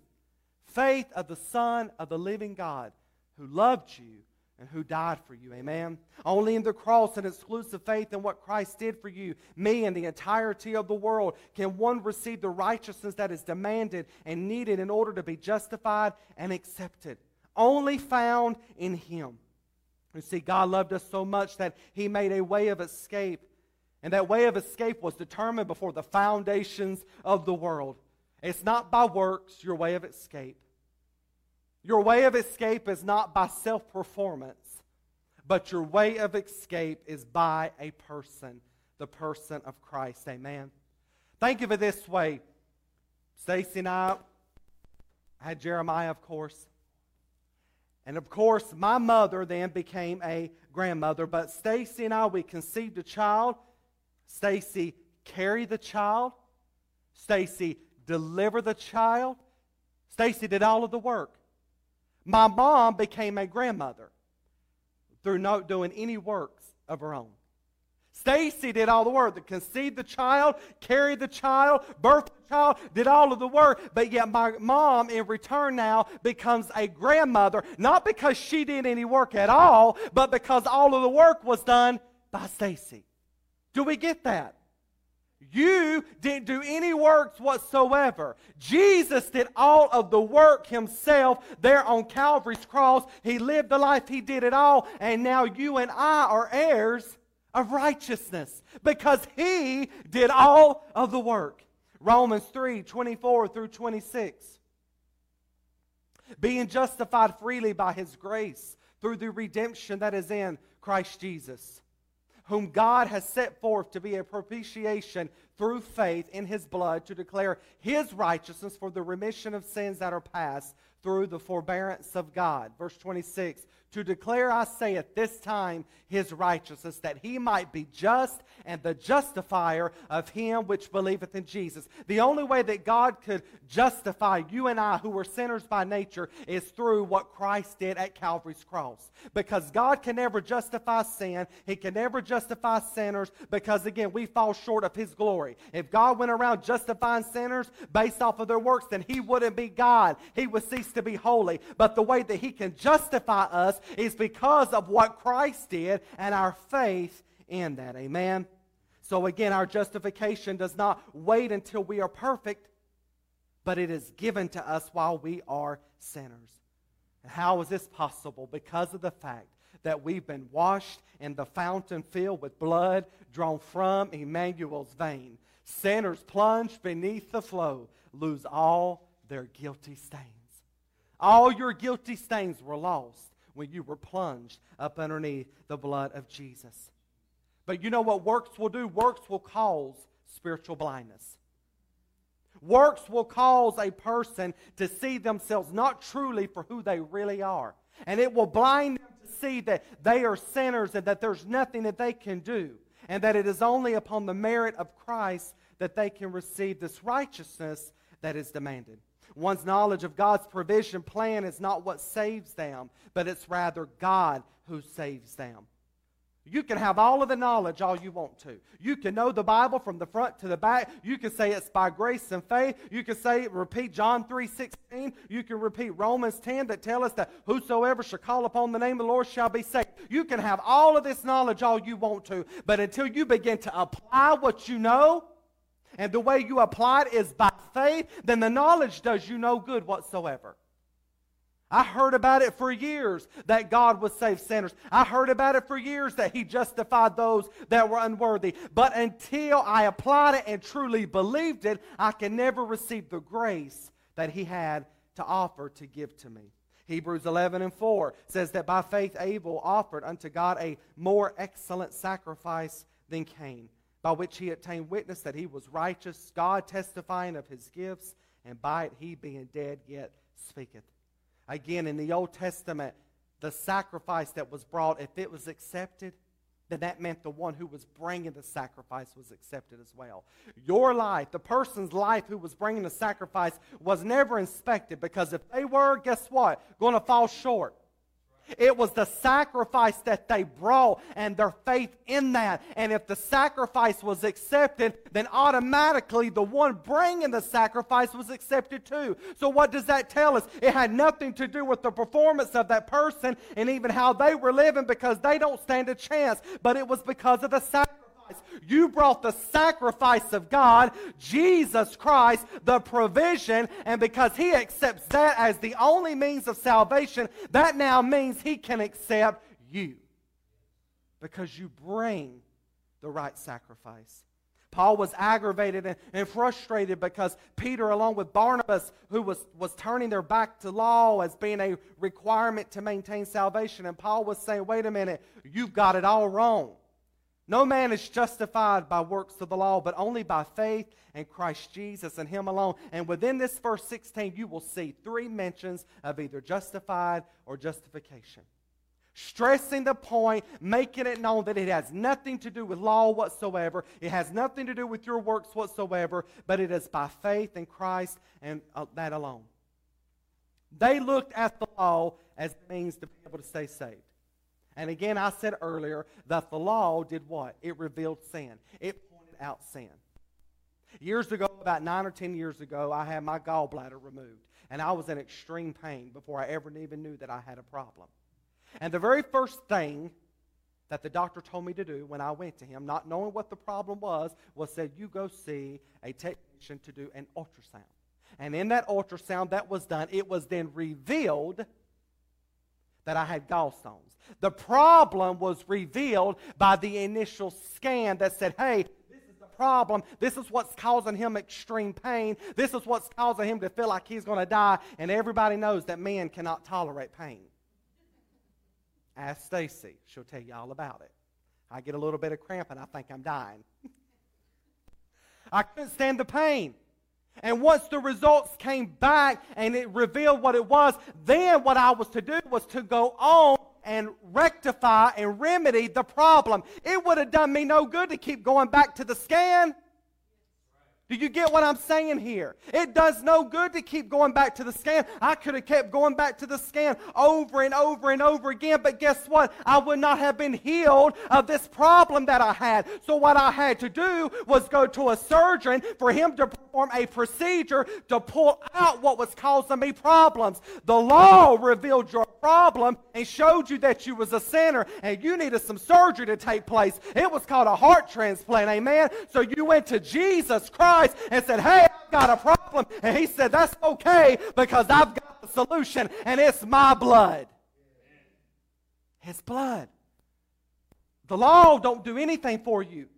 Faith of the Son of the living God who loved you and who died for you. Amen. Only in the cross and exclusive faith in what Christ did for you, me, and the entirety of the world can one receive the righteousness that is demanded and needed in order to be justified and accepted. Only found in Him. You see, God loved us so much that He made a way of escape. And that way of escape was determined before the foundations of the world. It's not by works, your way of escape. Your way of escape is not by self performance, but your way of escape is by a person, the person of Christ. Amen. Think of it this way Stacy and I had Jeremiah, of course. And of course, my mother then became a grandmother, but Stacy and I, we conceived a child. Stacy carried the child. Stacy delivered the child. Stacy did all of the work. My mom became a grandmother through not doing any works of her own. Stacy did all the work. To conceived the child, carried the child, birthed the child, did all of the work. But yet my mom, in return now, becomes a grandmother, not because she did any work at all, but because all of the work was done by Stacy. Do we get that? You didn't do any works whatsoever. Jesus did all of the work himself there on Calvary's cross. He lived the life, he did it all, and now you and I are heirs of righteousness because he did all of the work. Romans 3 24 through 26. Being justified freely by his grace through the redemption that is in Christ Jesus, whom God has set forth to be a propitiation through faith in his blood to declare his righteousness for the remission of sins that are past through the forbearance of God. Verse 26 to declare, I say, at this time his righteousness, that he might be just and the justifier of him which believeth in Jesus. The only way that God could justify you and I, who were sinners by nature, is through what Christ did at Calvary's cross. Because God can never justify sin, he can never justify sinners, because again, we fall short of his glory. If God went around justifying sinners based off of their works, then he wouldn't be God. He would cease to be holy. But the way that he can justify us is because of what Christ did and our faith in that. Amen. So again, our justification does not wait until we are perfect, but it is given to us while we are sinners. And how is this possible? Because of the fact that we've been washed in the fountain filled with blood drawn from Emmanuel's vein. Sinners plunged beneath the flow lose all their guilty stains. All your guilty stains were lost when you were plunged up underneath the blood of Jesus. But you know what works will do? Works will cause spiritual blindness. Works will cause a person to see themselves not truly for who they really are. And it will blind them to see that they are sinners and that there's nothing that they can do. And that it is only upon the merit of Christ that they can receive this righteousness that is demanded. One's knowledge of God's provision plan is not what saves them, but it's rather God who saves them. You can have all of the knowledge all you want to. You can know the Bible from the front to the back. You can say it's by grace and faith. You can say, repeat John 3 16. You can repeat Romans 10 that tell us that whosoever shall call upon the name of the Lord shall be saved. You can have all of this knowledge all you want to, but until you begin to apply what you know, and the way you apply it is by faith, then the knowledge does you no good whatsoever. I heard about it for years that God would save sinners. I heard about it for years that He justified those that were unworthy. But until I applied it and truly believed it, I can never receive the grace that He had to offer to give to me. Hebrews 11 and 4 says that by faith Abel offered unto God a more excellent sacrifice than Cain, by which he obtained witness that he was righteous, God testifying of his gifts, and by it he being dead yet speaketh. Again, in the Old Testament, the sacrifice that was brought, if it was accepted, then that meant the one who was bringing the sacrifice was accepted as well. Your life, the person's life who was bringing the sacrifice, was never inspected because if they were, guess what? Going to fall short. It was the sacrifice that they brought and their faith in that. And if the sacrifice was accepted, then automatically the one bringing the sacrifice was accepted too. So, what does that tell us? It had nothing to do with the performance of that person and even how they were living because they don't stand a chance, but it was because of the sacrifice. You brought the sacrifice of God, Jesus Christ, the provision, and because He accepts that as the only means of salvation, that now means He can accept you because you bring the right sacrifice. Paul was aggravated and, and, frustrated because Peter, along with Barnabas, who was, was turning their back to law as being a requirement to maintain salvation, and Paul was saying, wait a minute, you've got it all wrong. No man is justified by works of the law, but only by faith in Christ Jesus and Him alone. And within this verse 16, you will see three mentions of either justified or justification. Stressing the point, making it known that it has nothing to do with law whatsoever. It has nothing to do with your works whatsoever, but it is by faith in Christ and uh, that alone. They looked at the law as means to be able to stay saved. And again, I said earlier that the law did what? It revealed sin, it pointed out sin. Years ago, about nine or ten years ago, I had my gallbladder removed. And I was in extreme pain before I ever even knew that I had a problem. And the very first thing that the doctor told me to do when I went to him, not knowing what the problem was, was said, You go see a technician to do an ultrasound. And in that ultrasound that was done, it was then revealed that I had gallstones. The problem was revealed by the initial scan that said, hey, this is the problem. This is what's causing him extreme pain. This is what's causing him to feel like he's going to die. And everybody knows that men cannot tolerate pain. Ask Stacy. She'll tell you all about it. I get a little bit of cramp and I think I'm dying. [laughs] I couldn't stand the pain. And once the results came back and it revealed what it was, then what I was to do was to go on and rectify and remedy the problem. It would have done me no good to keep going back to the scan. Do you get what I'm saying here? It does no good to keep going back to the scan. I could have kept going back to the scan over and over and over again, but guess what? I would not have been healed of this problem that I had. So, what I had to do was go to a surgeon for him to perform a procedure to pull out what was causing me problems. The law revealed your problem and showed you that you was a sinner and you needed some surgery to take place. It was called a heart transplant, amen? So, you went to Jesus Christ Christ and said, Hey, I've got a problem. And he said, That's okay because I've got the solution and it's my blood. His blood. The law don't do anything for you.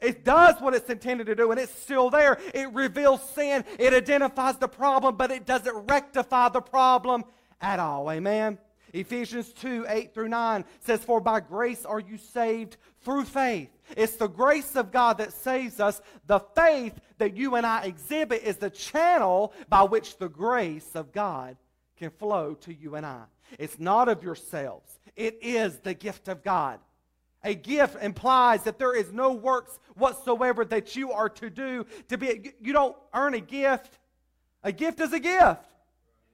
It does what it's intended to do, and it's still there. It reveals sin, it identifies the problem, but it doesn't rectify the problem at all. Amen. Ephesians 2 8 through 9 says, For by grace are you saved through faith. It's the grace of God that saves us. The faith that you and I exhibit is the channel by which the grace of God can flow to you and I. It's not of yourselves, it is the gift of God. A gift implies that there is no works whatsoever that you are to do to be. You don't earn a gift. A gift is a gift.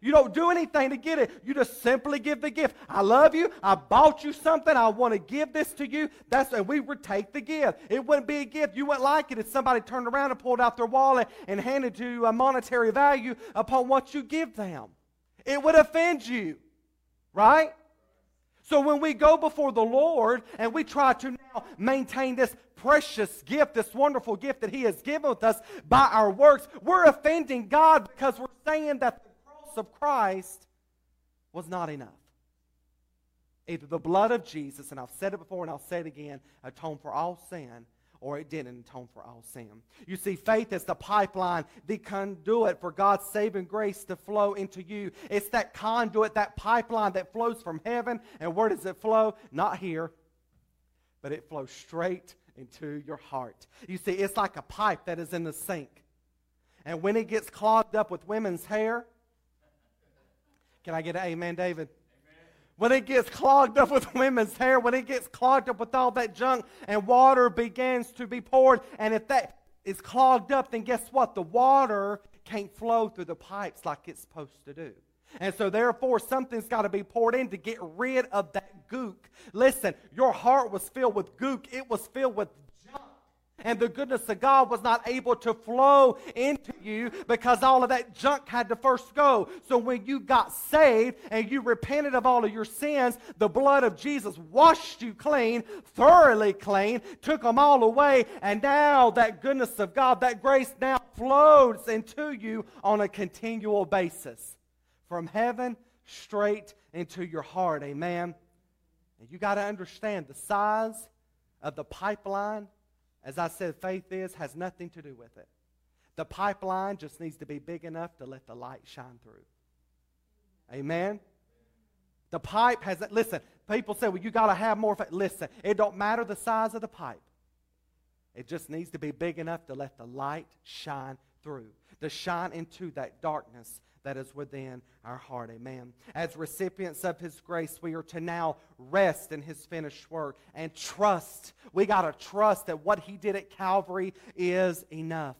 You don't do anything to get it. You just simply give the gift. I love you. I bought you something. I want to give this to you. That's and we would take the gift. It wouldn't be a gift. You wouldn't like it if somebody turned around and pulled out their wallet and handed you a monetary value upon what you give them. It would offend you. Right? So when we go before the Lord and we try to now maintain this precious gift, this wonderful gift that He has given us by our works, we're offending God because we're saying that of Christ was not enough. Either the blood of Jesus, and I've said it before and I'll say it again, atoned for all sin, or it didn't atone for all sin. You see, faith is the pipeline, the conduit for God's saving grace to flow into you. It's that conduit, that pipeline that flows from heaven. And where does it flow? Not here, but it flows straight into your heart. You see, it's like a pipe that is in the sink. And when it gets clogged up with women's hair, can I get an amen, David? When it gets clogged up with [laughs] women's hair, when it gets clogged up with all that junk and water begins to be poured, and if that is clogged up, then guess what? The water can't flow through the pipes like it's supposed to do. And so, therefore, something's got to be poured in to get rid of that gook. Listen, your heart was filled with gook, it was filled with and the goodness of God was not able to flow into you because all of that junk had to first go. So when you got saved and you repented of all of your sins, the blood of Jesus washed you clean, thoroughly clean, took them all away, and now that goodness of God, that grace now flows into you on a continual basis from heaven straight into your heart. Amen. And you got to understand the size of the pipeline as I said, faith is, has nothing to do with it. The pipeline just needs to be big enough to let the light shine through. Amen? The pipe has, listen, people say, well, you got to have more faith. Listen, it don't matter the size of the pipe. It just needs to be big enough to let the light shine through, to shine into that darkness that is within our heart. Amen. As recipients of His grace, we are to now rest in His finished work and trust. We got to trust that what He did at Calvary is enough.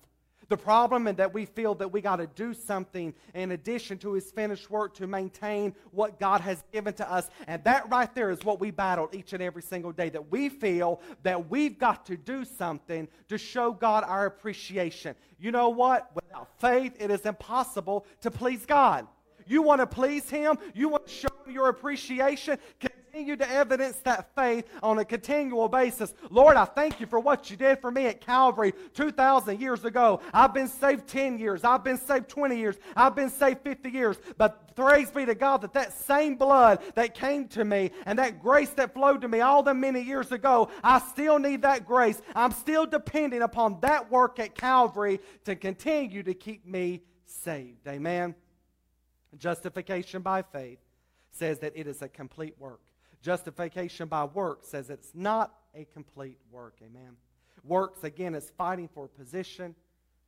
The problem is that we feel that we got to do something in addition to his finished work to maintain what God has given to us. And that right there is what we battle each and every single day. That we feel that we've got to do something to show God our appreciation. You know what? Without faith, it is impossible to please God. You want to please him? You want to show him your appreciation? Continue to evidence that faith on a continual basis. Lord, I thank you for what you did for me at Calvary 2,000 years ago. I've been saved 10 years. I've been saved 20 years. I've been saved 50 years. But praise be to God that that same blood that came to me and that grace that flowed to me all the many years ago, I still need that grace. I'm still depending upon that work at Calvary to continue to keep me saved. Amen. Justification by faith says that it is a complete work. Justification by works says it's not a complete work. Amen. Works, again, is fighting for a position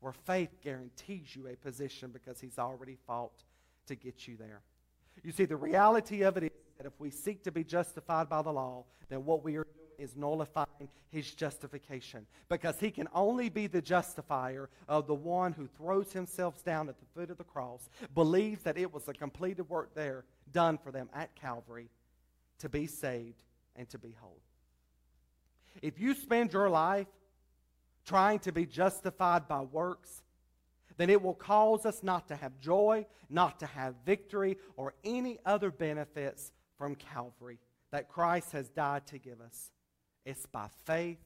where faith guarantees you a position because he's already fought to get you there. You see, the reality of it is that if we seek to be justified by the law, then what we are doing is nullifying his justification because he can only be the justifier of the one who throws himself down at the foot of the cross, believes that it was a completed work there done for them at Calvary, to be saved and to be whole. If you spend your life trying to be justified by works, then it will cause us not to have joy, not to have victory, or any other benefits from Calvary that Christ has died to give us. It's by faith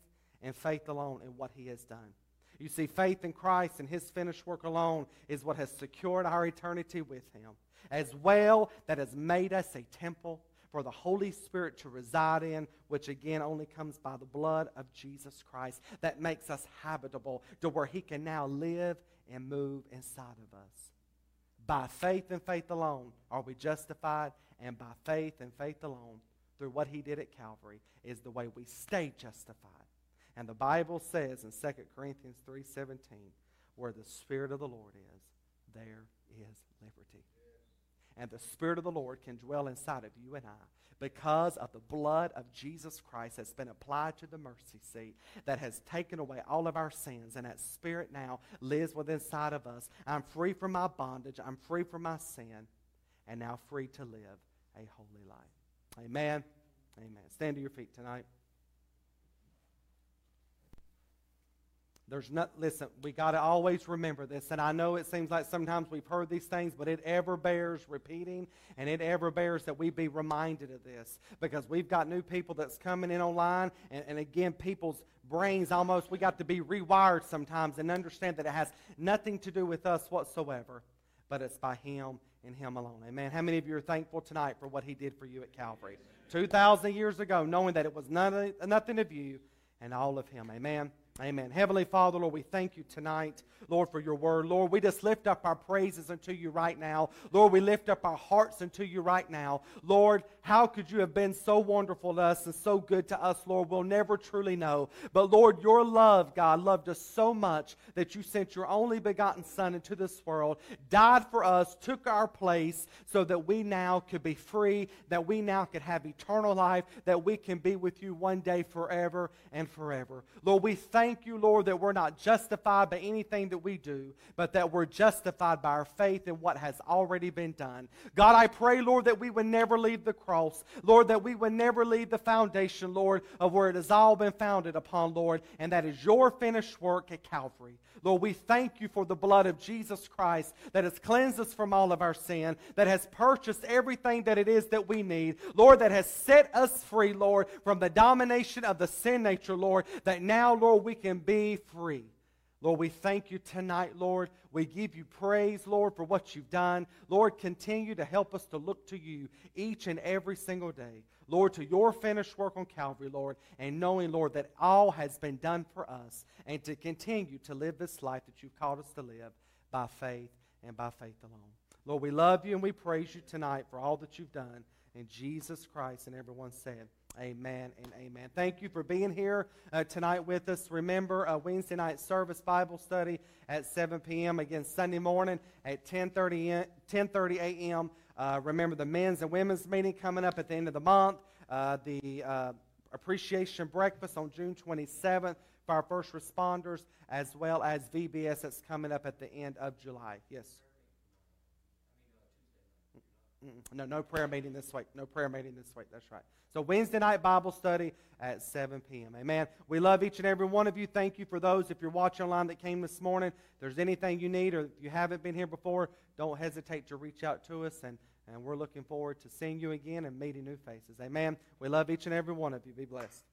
and faith alone in what he has done. You see, faith in Christ and his finished work alone is what has secured our eternity with him, as well that has made us a temple for the Holy Spirit to reside in, which again only comes by the blood of Jesus Christ that makes us habitable to where He can now live and move inside of us. By faith and faith alone are we justified, and by faith and faith alone, through what He did at Calvary, is the way we stay justified. And the Bible says in 2 Corinthians 3:17, where the Spirit of the Lord is, there is liberty. And the Spirit of the Lord can dwell inside of you and I because of the blood of Jesus Christ that's been applied to the mercy seat that has taken away all of our sins. And that Spirit now lives within inside of us. I'm free from my bondage. I'm free from my sin. And now free to live a holy life. Amen. Amen. Stand to your feet tonight. There's not, listen, we got to always remember this. And I know it seems like sometimes we've heard these things, but it ever bears repeating and it ever bears that we be reminded of this because we've got new people that's coming in online. And, and again, people's brains almost, we got to be rewired sometimes and understand that it has nothing to do with us whatsoever, but it's by Him and Him alone. Amen. How many of you are thankful tonight for what He did for you at Calvary? 2,000 years ago, knowing that it was none, nothing of you and all of Him. Amen. Amen. Heavenly Father, Lord, we thank you tonight, Lord, for your word. Lord, we just lift up our praises unto you right now. Lord, we lift up our hearts unto you right now. Lord, how could you have been so wonderful to us and so good to us, Lord? We'll never truly know. But Lord, your love, God, loved us so much that you sent your only begotten Son into this world, died for us, took our place so that we now could be free, that we now could have eternal life, that we can be with you one day forever and forever. Lord, we thank thank you, Lord, that we're not justified by anything that we do, but that we're justified by our faith in what has already been done. God, I pray, Lord, that we would never leave the cross. Lord, that we would never leave the foundation, Lord, of where it has all been founded upon, Lord, and that is your finished work at Calvary. Lord, we thank you for the blood of Jesus Christ that has cleansed us from all of our sin, that has purchased everything that it is that we need. Lord, that has set us free, Lord, from the domination of the sin nature, Lord, that now, Lord, we can be free. Lord, we thank you tonight, Lord. We give you praise, Lord, for what you've done. Lord, continue to help us to look to you each and every single day. Lord, to your finished work on Calvary, Lord, and knowing, Lord, that all has been done for us, and to continue to live this life that you've called us to live by faith and by faith alone. Lord, we love you and we praise you tonight for all that you've done. In Jesus Christ, and everyone said, Amen and amen. Thank you for being here uh, tonight with us. Remember, uh, Wednesday night service Bible study at 7 p.m. Again, Sunday morning at 10:30 10:30 a.m. Uh, remember the men's and women's meeting coming up at the end of the month. Uh, the uh, appreciation breakfast on June 27th for our first responders, as well as VBS that's coming up at the end of July. Yes. No, no prayer meeting this week. No prayer meeting this week. That's right. So Wednesday night Bible study at 7 p.m. Amen. We love each and every one of you. Thank you for those, if you're watching online that came this morning. If there's anything you need or if you haven't been here before, don't hesitate to reach out to us. And, and we're looking forward to seeing you again and meeting new faces. Amen. We love each and every one of you. Be blessed.